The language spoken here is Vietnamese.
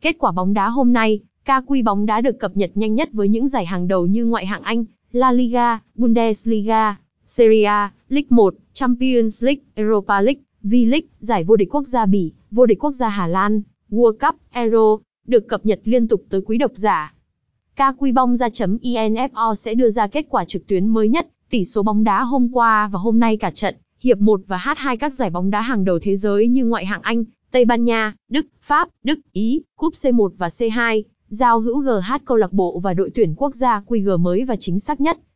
Kết quả bóng đá hôm nay, ca quy bóng đá được cập nhật nhanh nhất với những giải hàng đầu như ngoại hạng Anh, La Liga, Bundesliga, Serie A, League 1, Champions League, Europa League, V-League, giải vô địch quốc gia Bỉ, vô địch quốc gia Hà Lan, World Cup, Euro, được cập nhật liên tục tới quý độc giả. KQBongra.info sẽ đưa ra kết quả trực tuyến mới nhất, tỷ số bóng đá hôm qua và hôm nay cả trận, hiệp 1 và H2 các giải bóng đá hàng đầu thế giới như ngoại hạng Anh, Tây Ban Nha, Đức, Pháp, Đức, Ý, cúp C1 và C2, giao hữu GH câu lạc bộ và đội tuyển quốc gia QG mới và chính xác nhất.